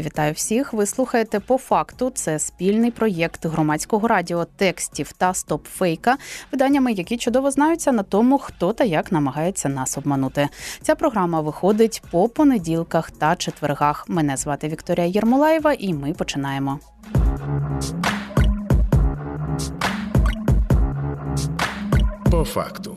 Вітаю всіх. Ви слухаєте по факту. Це спільний проєкт громадського радіо текстів та стопфейка, виданнями, які чудово знаються на тому, хто та як намагається нас обманути. Ця програма виходить по понеділках та четвергах. Мене звати Вікторія Єрмолаєва, і ми починаємо. По факту.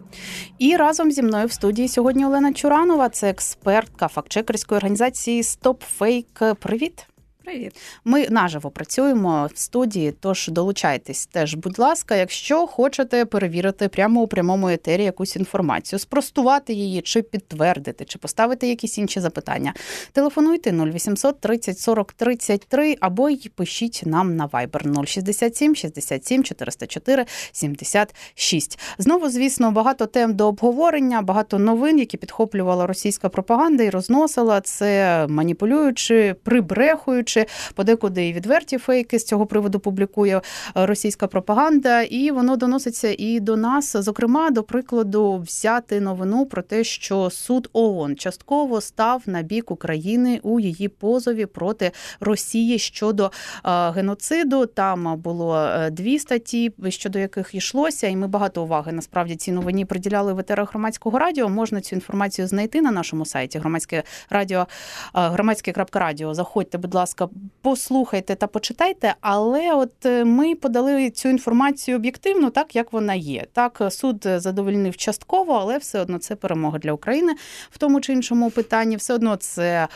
І разом зі мною в студії сьогодні Олена Чуранова, це експертка фактчекерської організації «Стопфейк». Привіт. Привіт. Ми наживо працюємо в студії, тож долучайтесь теж, будь ласка, якщо хочете перевірити прямо у прямому етері якусь інформацію, спростувати її, чи підтвердити, чи поставити якісь інші запитання. Телефонуйте 0800 30 40 33 або й пишіть нам на Viber 067 67 404 76. Знову, звісно, багато тем до обговорення, багато новин, які підхоплювала російська пропаганда і розносила це, маніпулюючи, прибрехуючи чи подекуди і відверті фейки з цього приводу публікує е, російська пропаганда, і воно доноситься і до нас. Зокрема, до прикладу, взяти новину про те, що суд ООН частково став на бік України у її позові проти Росії щодо е, геноциду. Там було е, дві статті, щодо яких йшлося, і ми багато уваги насправді цій новині приділяли в етерах громадського радіо. Можна цю інформацію знайти на нашому сайті громадське радіо громадське.радіо. Заходьте, будь ласка ласка, послухайте та почитайте, але от е, ми подали цю інформацію об'єктивно, так як вона є. Так, суд задовольнив частково, але все одно це перемога для України в тому чи іншому питанні. Все одно це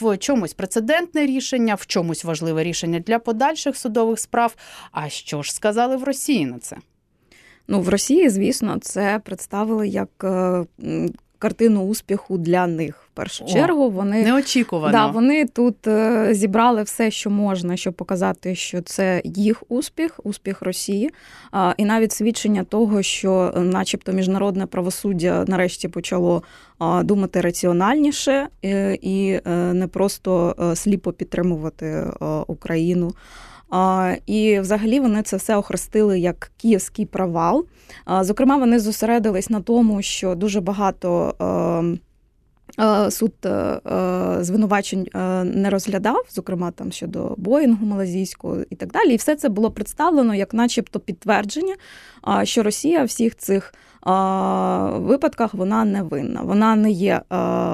в чомусь прецедентне рішення, в чомусь важливе рішення для подальших судових справ. А що ж сказали в Росії на це? Ну, в Росії, звісно, це представили як е, картину успіху для них. В першу О, чергу вони неочікувано. Да, вони тут е, зібрали все, що можна, щоб показати, що це їх успіх, успіх Росії, і навіть свідчення того, що, начебто, міжнародне правосуддя нарешті почало думати раціональніше е, і е, не просто сліпо підтримувати Україну. І, взагалі, вони це все охрестили як київський провал. Зокрема, вони зосередились на тому, що дуже багато. Ем, е, суд е, е, звинувачень не розглядав, зокрема там щодо Боїнгу малазійського і так далі. І все це було представлено як, начебто, підтвердження, що Росія всіх цих випадках вона не винна. Вона не є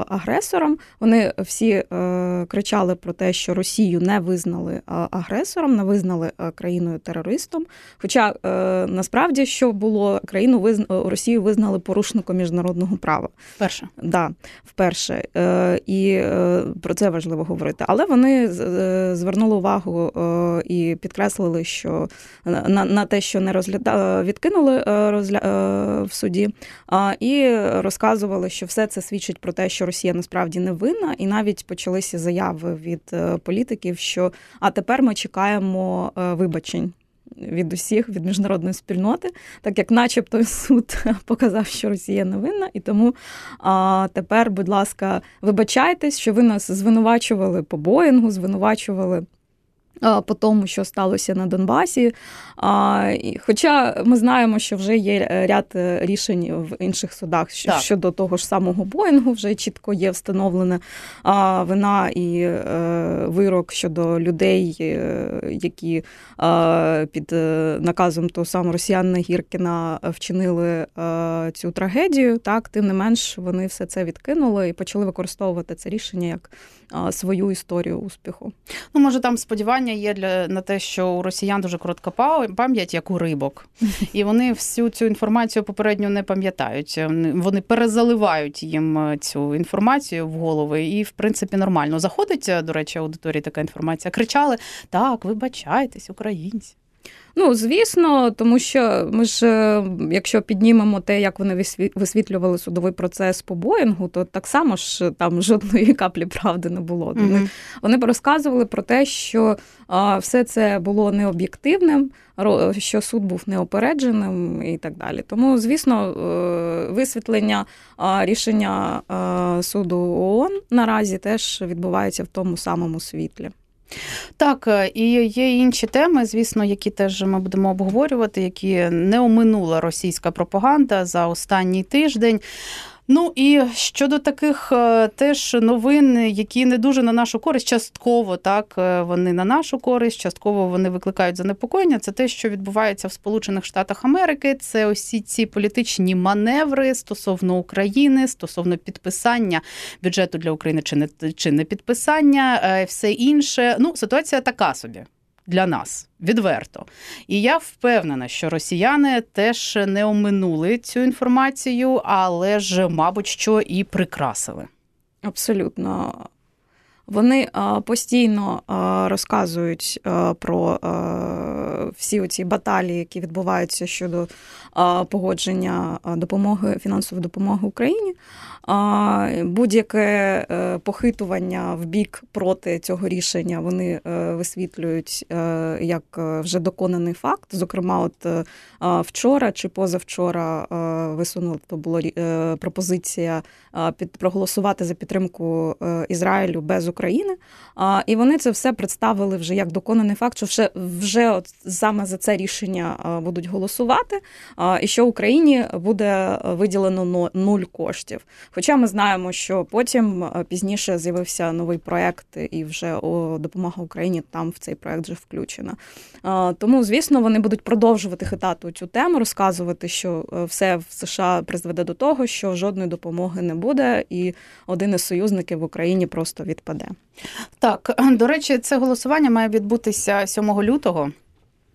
агресором. Вони всі е, кричали про те, що Росію не визнали агресором, не визнали країною терористом. Хоча е, насправді що було країну визна... Росію визнали порушником міжнародного права. Вперше. Да, вперше. Е, і про це важливо говорити. Але вони звернули увагу і підкреслили, що на на те, що не розглядали, відкинули розгля суді, і розказували, що все це свідчить про те, що Росія насправді не винна, і навіть почалися заяви від е, політиків, що а тепер ми чекаємо е, вибачень. Від усіх, від міжнародної спільноти, так як, начебто, суд показав, що Росія не винна, і тому а, тепер, будь ласка, вибачайтесь, що ви нас звинувачували по Боїнгу, звинувачували по тому, що сталося на Донбасі. Хоча ми знаємо, що вже є е, ряд е, рішень в інших судах так. щодо того ж самого Боїнгу, вже чітко є встановлена вина і е, вирок щодо людей, які під наказом того самого Росіяна Гіркіна вчинили цю трагедію. Так, тим не менш, вони все це відкинули і почали використовувати це рішення як свою історію успіху. Ну, може, там сподівання є для на те, що у росіян дуже коротка пам'ять, як у рибок, і вони всю цю інформацію попередньо не пам'ятають. Вони перезаливають їм е, цю інформацію в голови, і в принципі нормально заходить до речі, аудиторії така інформація. Кричали: так, вибачайтесь, українці. Ну, звісно, тому що ми ж, е, якщо піднімемо те, як вони висвітлювали судовий процес по Боїнгу, то так само ж там жодної каплі правди не було. Mm-hmm. Вони вони розказували про те, що а, все це було необ'єктивним, що суд був неопередженим і так далі. Тому, звісно, е, висвітлення рішення суду ООН наразі теж відбувається в тому самому світлі. Так, е, і є інші теми, звісно, які теж ми будемо обговорювати, які не оминула російська пропаганда за останній тиждень. Ну і щодо таких е, теж новин, які не дуже на нашу користь, частково так е, вони на нашу користь, частково вони викликають занепокоєння. Це те, що відбувається в Сполучених Штатах Америки. Це усі ці політичні маневри стосовно України, стосовно підписання бюджету для України чи не чи не підписання, е, все інше. Ну ситуація така собі для нас відверто. І я впевнена, що росіяни теж не оминули цю інформацію, але ж, мабуть, що і прикрасили. Абсолютно. Вони постійно розказують про всі оці баталії, які відбуваються щодо погодження допомоги фінансової допомоги Україні. Будь-яке е, похитування в бік проти цього рішення вони е, висвітлюють е, як вже доконаний факт. Зокрема, от вчора чи позавчора висунула то була пропозиція під проголосувати за підтримку Ізраїлю без України. І вони це все представили вже як доконаний факт, що вже вже от саме за це рішення будуть голосувати, і що Україні буде виділено нуль коштів. Хоча ми знаємо, що потім пізніше з'явився новий проект, і вже допомога Україні там в цей проект вже включена. Тому, звісно, вони будуть продовжувати хитати цю тему, розказувати, що е, все в США призведе до того, що жодної допомоги не буде, і один із союзників в Україні просто відпаде. Так, до речі, це голосування має відбутися 7 лютого.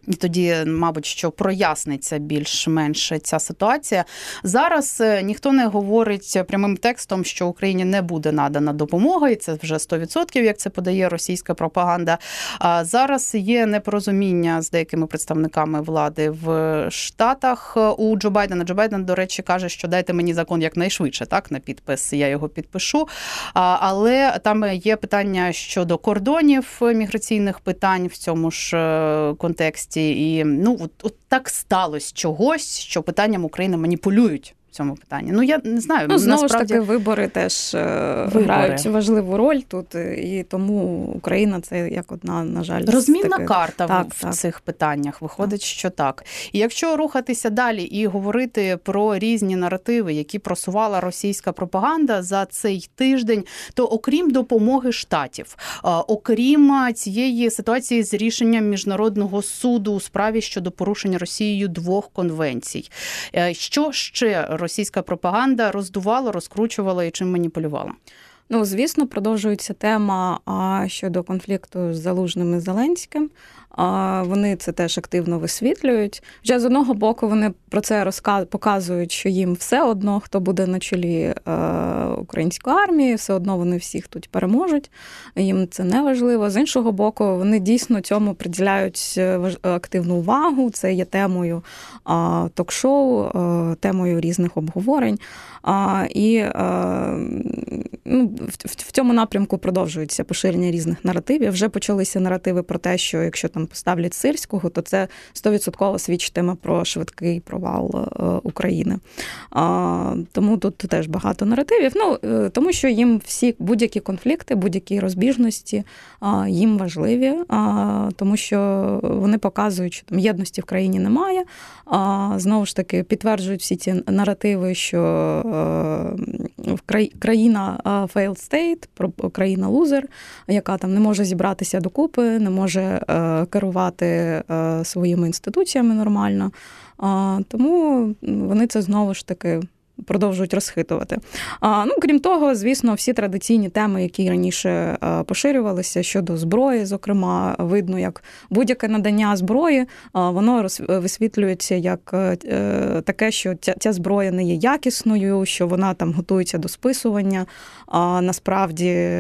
І тоді, мабуть, що проясниться більш-менш ця ситуація. Зараз е, ніхто не говорить прямим текстом, що Україні не буде надана допомога, і це вже 100%, як це подає російська пропаганда. А зараз є непорозуміння з деякими представниками влади в Штатах у Джо Байдена. Джо Байден, до речі, каже, що дайте мені закон якнайшвидше, так на підпис. Я його підпишу. Але там є питання щодо кордонів міграційних питань в цьому ж е, контексті і ну от, от так сталося чогось, що питанням України маніпулюють в цьому питанні. Ну я не знаю. Ну, знову насправді... ж таки, вибори теж е, вибори. грають важливу роль тут, і тому Україна це як одна, на жаль, розмінна таки... карта так, в так. цих питаннях. Виходить, так. що так. І якщо рухатися далі і говорити про різні наративи, які просувала російська пропаганда за цей тиждень, то окрім допомоги штатів, окрім цієї ситуації з рішенням міжнародного суду у справі щодо порушення Росією двох конвенцій, е, що ще російська пропаганда роздувала, розкручувала і чим маніпулювала? Ну, звісно, продовжується тема щодо конфлікту з Залужним Зеленським. Вони це теж активно висвітлюють. Вже з одного боку вони про це розказ... показують, що їм все одно, хто буде на чолі е, української армії, все одно вони всіх тут переможуть. Їм це не важливо. З іншого боку, вони дійсно цьому приділяють е, активну увагу. Це є темою ток-шоу, е, темою різних обговорень. І ну, в цьому напрямку продовжується поширення різних наративів. Вже почалися наративи про те, що якщо там поставлять сирського, то це 100% свідчитиме про швидкий провал е, України. Тому тут теж багато наративів. Ну е, тому що їм всі будь-які конфлікти, будь-які розбіжності їм важливі, тому що вони показують, що там єдності в країні немає. Знову ж таки, підтверджують всі ці наративи, що е, країна failed state, країна лузер, яка там не може зібратися докупи, не може керувати е, своїми інституціями нормально. Тому вони це знову ж таки продовжують розхитувати. А, Ну, крім того, звісно, всі традиційні теми, які раніше поширювалися щодо зброї, зокрема, видно, як будь-яке надання зброї, воно висвітлюється як таке, що ця, зброя не є якісною, що вона там готується до списування. А насправді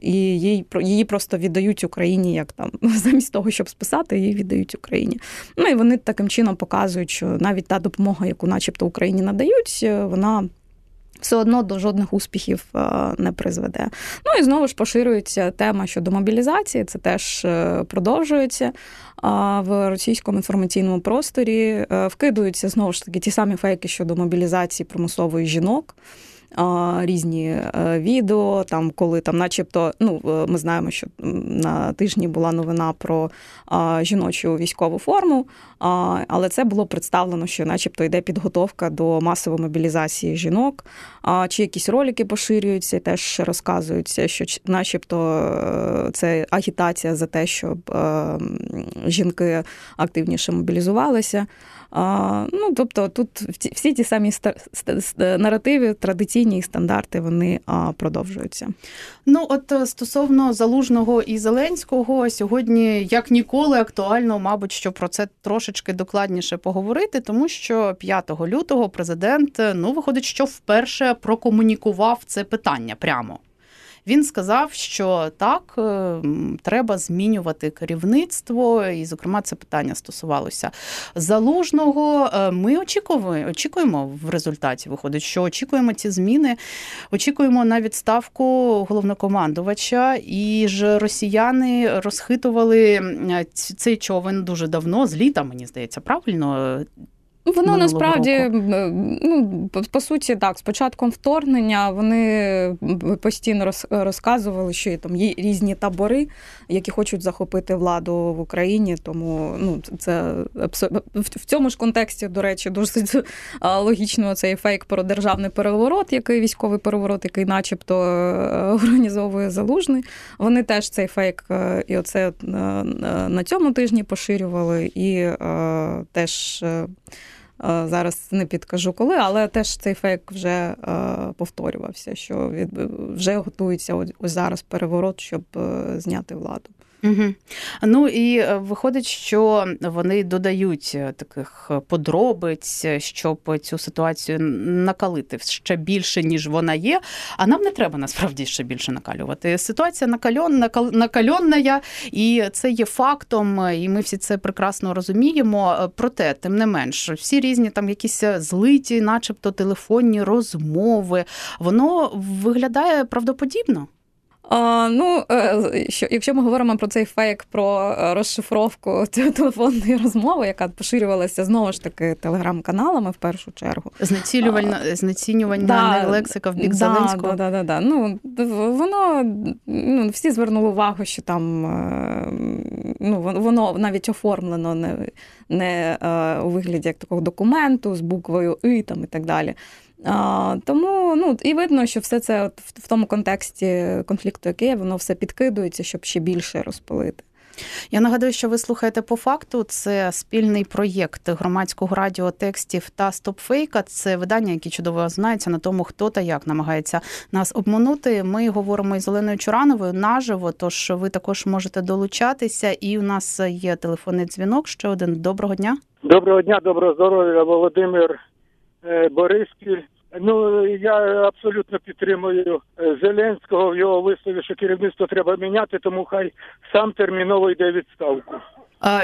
і її просто віддають Україні, як там замість того, щоб списати, її віддають Україні. Ну і вони таким чином показують, що навіть та допомога, яку, начебто, Україні надають, вона. Все одно до жодних успіхів не призведе. Ну і знову ж поширюється тема щодо мобілізації. Це теж е, продовжується в російському інформаційному просторі. Е, вкидуються знову ж таки ті самі фейки щодо мобілізації примусової жінок різні е, відео, там коли там, начебто, ну е, ми знаємо, що на тижні була новина про жіночу військову форму, але це було представлено, що, начебто, йде підготовка до масової мобілізації жінок, чи якісь ролики поширюються, теж розказуються, що, начебто, е, це агітація за те, щоб жінки активніше мобілізувалися. Ну, тобто, тут всі ті самі наративи, традиційні стандарти, вони продовжуються. Ну, от е, стосовно залужного і Зеленського, сьогодні як ніколи актуально, мабуть, що про це трошечки докладніше поговорити, тому що 5 лютого президент ну виходить, що вперше прокомунікував це питання прямо. Він сказав, що так, е, треба змінювати керівництво, і, зокрема, це питання стосувалося залужного. Е, ми очікуємо, очікуємо в результаті. Виходить, що очікуємо ці зміни, очікуємо на відставку головнокомандувача, і ж росіяни розхитували цей човен дуже давно, з літа, мені здається, правильно Воно насправді ну по суті так, з початком вторгнення вони постійно розказували, що є там є різні табори, які хочуть захопити владу в Україні. Тому ну це в цьому ж контексті, до речі, досить логічно цей фейк про державний переворот, який військовий переворот, який, начебто, організовує залужний. Вони теж цей фейк е, і оце е, на цьому тижні поширювали і е, теж. Е, зараз не підкажу коли, але теж цей фейк вже е, повторювався, що вже готується ось зараз переворот, щоб е, зняти владу. Угу. Ну і е, виходить, що вони додають е, таких подробиць, щоб цю ситуацію накалити ще більше, ніж вона є. А нам не треба насправді ще більше накалювати. Ситуація накальон, накальонна, і це є фактом, і ми всі це прекрасно розуміємо. Проте, тим не менш, всі різні там якісь злиті, начебто телефонні розмови, воно виглядає правдоподібно. А, Ну, е, що, якщо ми говоримо про цей фейк, про е, розшифровку телефонної розмови, яка поширювалася знову ж таки телеграм-каналами в першу чергу. Знецілювальна знецінювання да, лексика в бік да, Зеленського. Да, да, да, Ну, Воно ну, всі звернули увагу, що там е, ну, воно навіть оформлено не не у вигляді як такого документу з буквою І там і так далі. А, Тому ну і видно, що все це от в тому контексті конфлікту, який є, воно все підкидується, щоб ще більше розпалити. Я нагадую, що ви слухаєте по факту. Це спільний проєкт громадського радіо текстів та стопфейка. Це видання, які чудово знаються на тому, хто та як намагається нас обманути. Ми говоримо із Оленою Чурановою наживо. Тож ви також можете долучатися. І у нас є телефонний дзвінок. Ще один доброго дня. Доброго дня, доброго здоров'я, Володимир е, Бориспіль. Ну я абсолютно підтримую е, Зеленського в його вислові, що керівництво треба міняти, тому хай сам терміново йде відставку.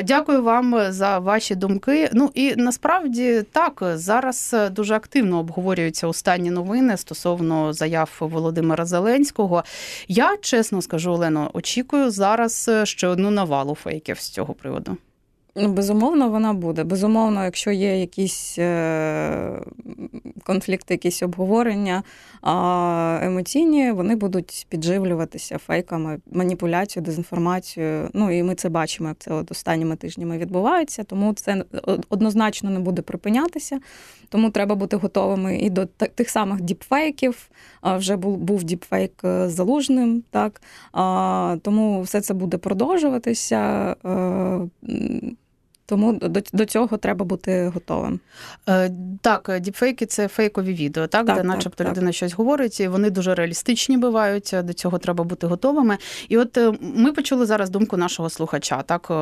Дякую вам за ваші думки. Ну і насправді так зараз дуже активно обговорюються останні новини стосовно заяв Володимира Зеленського. Я чесно скажу, Олено, очікую зараз ще одну навалу фейків з цього приводу. Ну, безумовно, вона буде. Безумовно, якщо є якісь е, конфлікти, якісь обговорення емоційні, вони будуть підживлюватися фейками, маніпуляцією, дезінформацією. Ну і ми це бачимо, як це от останніми тижнями відбувається. Тому це однозначно не буде припинятися. Тому треба бути готовими і до тих самих діпфейків. Вже був діпфейк е, залужним, так тому все це буде продовжуватися. Е, Тому до до цього треба бути готовим. Е, Так, діпфейки це фейкові відео, так, так де, начебто, так. людина щось говорить, і вони дуже реалістичні бувають. До цього треба бути готовими. І от е, ми почули зараз думку нашого слухача, так е,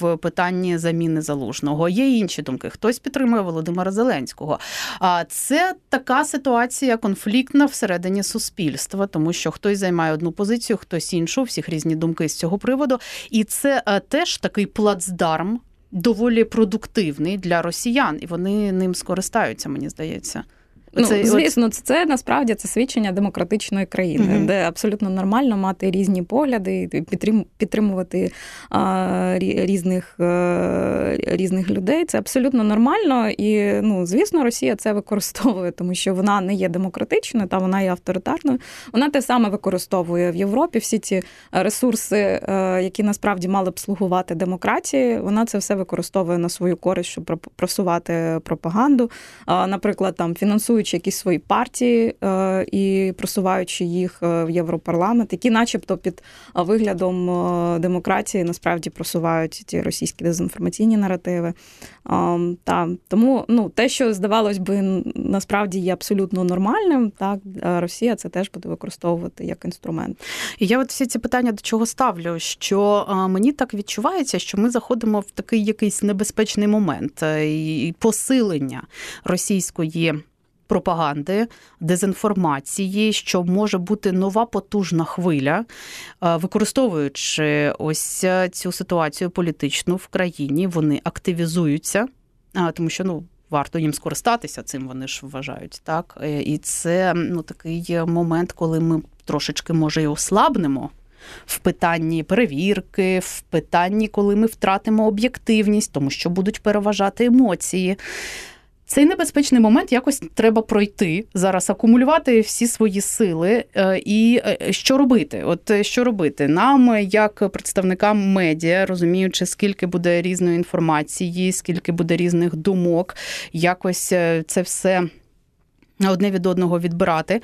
в питанні заміни залужного. Є інші думки. Хтось підтримує Володимира Зеленського. А це така ситуація конфліктна всередині суспільства, тому що хтось займає одну позицію, хтось іншу, всіх різні думки з цього приводу. І це е, теж такий плацдарм доволі продуктивний для росіян, і вони ним скористаються, мені здається. Ну, Оце- от- звісно, це, це насправді це свідчення демократичної країни, Мгм. де абсолютно нормально мати різні погляди, і підтрим, підтримувати а, різних, е, різних людей. Це абсолютно нормально. І ну, звісно, Росія це використовує, тому що вона не є демократичною, та вона є авторитарною. Вона те саме використовує в Європі. Всі ці ресурси, е, які насправді мали б слугувати демократії, вона це все використовує на свою користь, щоб просувати пропаганду. А, Наприклад, там фінансуючи якісь свої партії е, і просуваючи їх е, в Європарламент, які, начебто, під е, виглядом демократії насправді просувають ті російські дезінформаційні наративи. А, Та тому ну те, що здавалось би, насправді є абсолютно нормальним, так Росія це теж буде використовувати як інструмент. І я от всі ці питання до чого ставлю, що мені так відчувається, що ми заходимо в такий якийсь небезпечний момент і посилення російської. Пропаганди, дезінформації, що може бути нова потужна хвиля, е, використовуючи ось е, цю ситуацію політичну в країні, вони активізуються, тому що ну варто їм скористатися цим. Вони ж вважають так. Е, І це ну такий момент, коли ми трошечки може і ослабнемо. В питанні перевірки, в питанні, коли ми втратимо об'єктивність, тому що будуть переважати емоції. Цей небезпечний момент якось треба пройти зараз, акумулювати всі свої сили. Е, І е, що робити? От е, що робити? Нам, як представникам медіа, розуміючи, скільки буде різної інформації, скільки буде різних думок, якось це все. Одне від одного відбирати.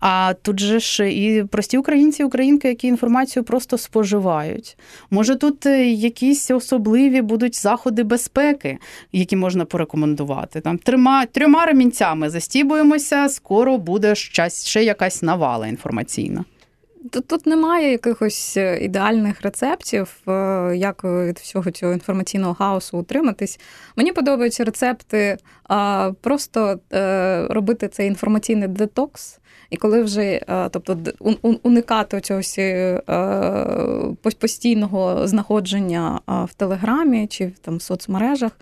А тут же ж і прості українці, українки, які інформацію просто споживають. Може, тут е, якісь особливі будуть заходи безпеки, які можна порекомендувати. Там трьома, трьома ремінцями застібуємося, скоро буде щас, ще якась навала інформаційна. Тут, тут немає якихось е, ідеальних рецептів, е, як від всього цього інформаційного хаосу утриматись. Мені подобаються рецепти просто е, робити цей інформаційний детокс. І коли вже, е, тобто, уникати цього постійного знаходження в Телеграмі чи в соцмережах,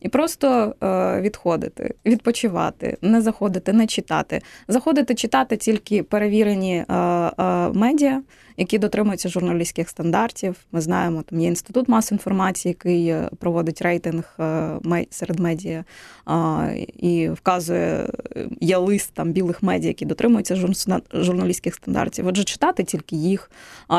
і просто е, відходити, відпочивати, не заходити, не читати. Заходити читати тільки перевірені е, е, медіа, які дотримуються журналістських стандартів. Ми знаємо, там є інститут мас інформації, який е, проводить рейтинг е, серед медіа е, і вказує, е, є лист там білих медіа, які дотримуються журналістських стандартів. Отже, читати тільки їх,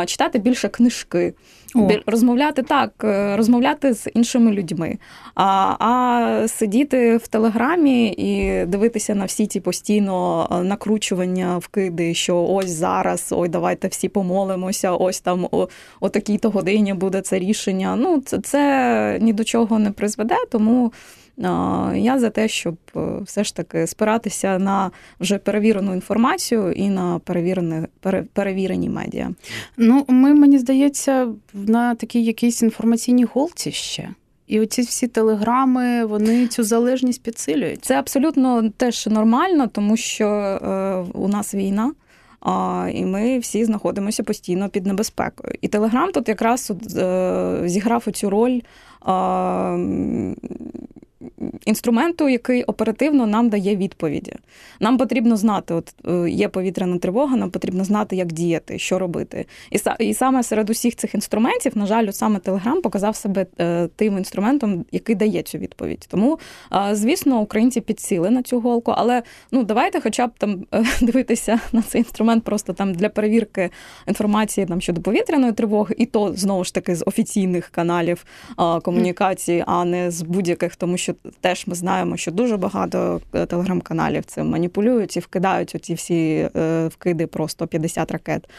читати більше книжки, О. розмовляти так, е, розмовляти з іншими людьми. А, а сидіти в телеграмі і дивитися на всі ці постійно е, накручування, вкиди, що ось зараз, ой, давайте всі помолимося, ось там о, о такій-то годині буде це рішення. Ну, це, це ні до чого не призведе, тому. Я за те, щоб е, все ж таки спиратися на вже перевірену інформацію і на перевірені, пере- перевірені медіа. Ну, ми, мені здається, на такій якійсь інформаційній голці ще. І оці всі телеграми, вони цю залежність підсилюють. Це абсолютно теж нормально, тому що е, у нас війна. А, і ми всі знаходимося постійно під небезпекою. І Телеграм тут якраз е, зіграв оцю роль а, інструменту, який оперативно нам дає відповіді. Нам потрібно знати, от е, є повітряна тривога, нам потрібно знати, як діяти, що робити. І, і саме серед усіх цих інструментів, на жаль, саме Телеграм показав себе е, тим інструментом, який дає цю відповідь. Тому, е, звісно, українці підсіли на цю голку, але ну давайте, хоча б там дивитися на цей інструмент просто там для перевірки інформації там щодо повітряної тривоги, і то знову ж таки з офіційних каналів комунікації, а не з будь-яких, тому що теж ми знаємо, що дуже багато е, телеграм-каналів цим маніпулюють і вкидають оці всі е, вкиди про 150 ракет.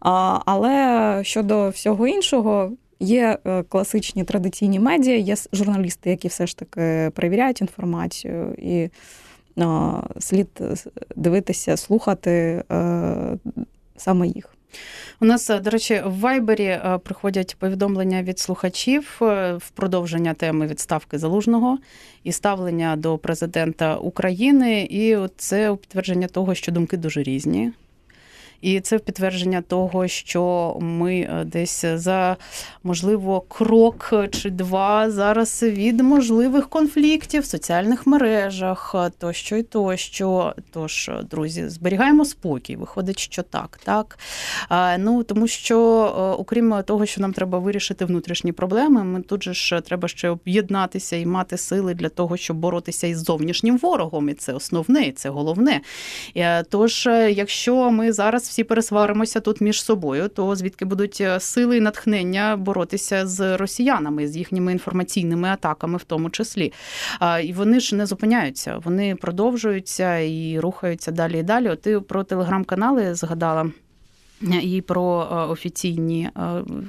А, але щодо всього іншого. Є класичні традиційні медіа, є журналісти, які все ж таки перевіряють інформацію, і слід дивитися, слухати саме їх. У нас, до речі, в Вайбері приходять повідомлення від слухачів в продовження теми відставки залужного і ставлення до президента України. І це підтвердження того, що думки дуже різні. І це підтвердження того, що ми е, десь за можливо крок чи два зараз від можливих конфліктів в соціальних мережах, тощо і тощо. Тож, друзі, зберігаємо спокій. Виходить, що так, так. Ну тому що, е, окрім того, що нам треба вирішити внутрішні проблеми, ми тут же ж треба ще об'єднатися і мати сили для того, щоб боротися із зовнішнім ворогом. І це основне, і це головне. Е, тож, якщо ми зараз всі пересваримося тут між собою, то звідки будуть е, сили і натхнення боротися з росіянами, з їхніми інформаційними атаками, в тому числі. І вони ж не зупиняються, вони продовжуються і рухаються далі і далі. От ти про телеграм-канали згадала. І про е, офіційні е,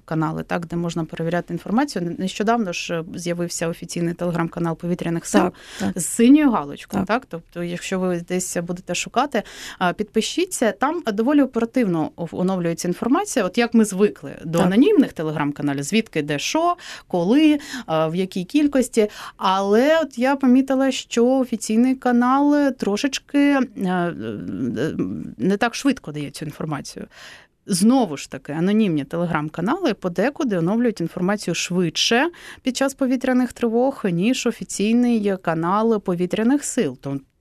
канали, так де можна перевіряти інформацію. Нещодавно ж з'явився офіційний телеграм-канал повітряних сил так, так. з синьою галочкою. Так. так, тобто, якщо ви десь будете шукати, е, підпишіться. Там доволі оперативно оновлюється інформація. От як ми звикли до анонімних телеграм-каналів, звідки де що, коли, в якій кількості. Але от я помітила, що офіційний канал трошечки не так швидко дає цю інформацію. Знову ж таки, анонімні телеграм-канали подекуди оновлюють інформацію швидше під час повітряних тривог, ніж офіційний канал повітряних сил.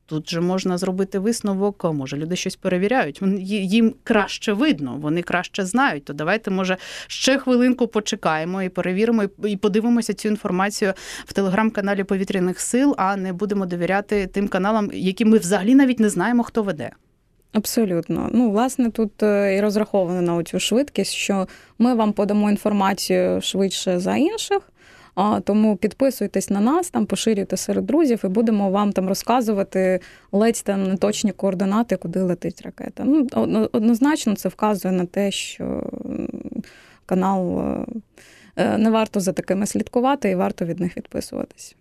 Тут же можна зробити висновок, може люди щось перевіряють. Їм краще видно, вони краще знають. То давайте, може, ще хвилинку почекаємо і перевіримо, і подивимося цю інформацію в телеграм-каналі повітряних сил, а не будемо довіряти тим каналам, які ми взагалі навіть не знаємо, хто веде. Абсолютно. Ну, власне, тут е, і розраховано на цю швидкість, що ми вам подамо інформацію швидше за інших. А тому підписуйтесь на нас, там поширюйте серед друзів, і будемо вам там розказувати ледь там неточні координати, куди летить ракета. Ну однозначно, це вказує на те, що канал е, Е, не варто за такими слідкувати і варто від них відписуватись.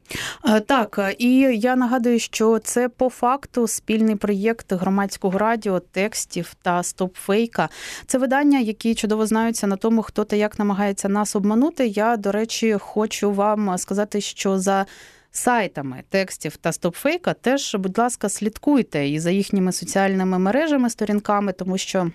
Е, так, і я нагадую, що це по факту спільний проєкт громадського радіо, текстів та стопфейка. Це видання, які чудово знаються на тому, хто та як намагається нас обманути. Я, до речі, хочу вам сказати, що за. Сайтами текстів та стопфейка теж, будь ласка, слідкуйте і за їхніми соціальними мережами, сторінками, тому що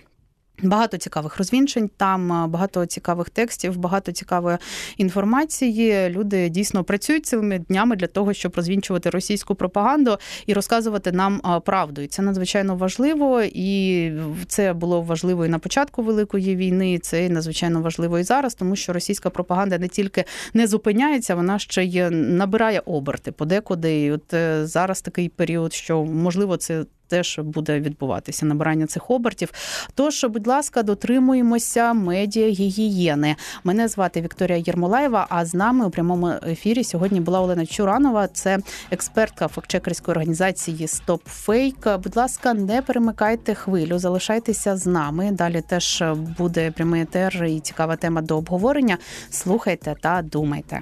Багато цікавих розвінчень, там багато цікавих текстів, багато цікавої інформації. Люди дійсно працюють цілими днями для того, щоб розвінчувати російську пропаганду і розказувати нам правду. І це надзвичайно важливо, і це було важливо і на початку великої війни. Це надзвичайно важливо і зараз, тому що російська пропаганда не тільки не зупиняється, вона ще й набирає оберти подекуди. І От е, зараз такий період, що можливо це теж буде відбуватися набирання цих обертів. Тож, будь ласка, дотримуємося медіа гігієни. Мене звати Вікторія Єрмолаєва. А з нами у прямому ефірі сьогодні була Олена Чуранова, це експертка фактчекерської організації Стоп Фейк. Будь ласка, не перемикайте хвилю, залишайтеся з нами. Далі теж буде прямий етер і цікава тема до обговорення. Слухайте та думайте.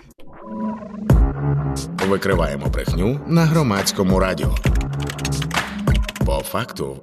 Викриваємо брехню на громадському радіо. По факту.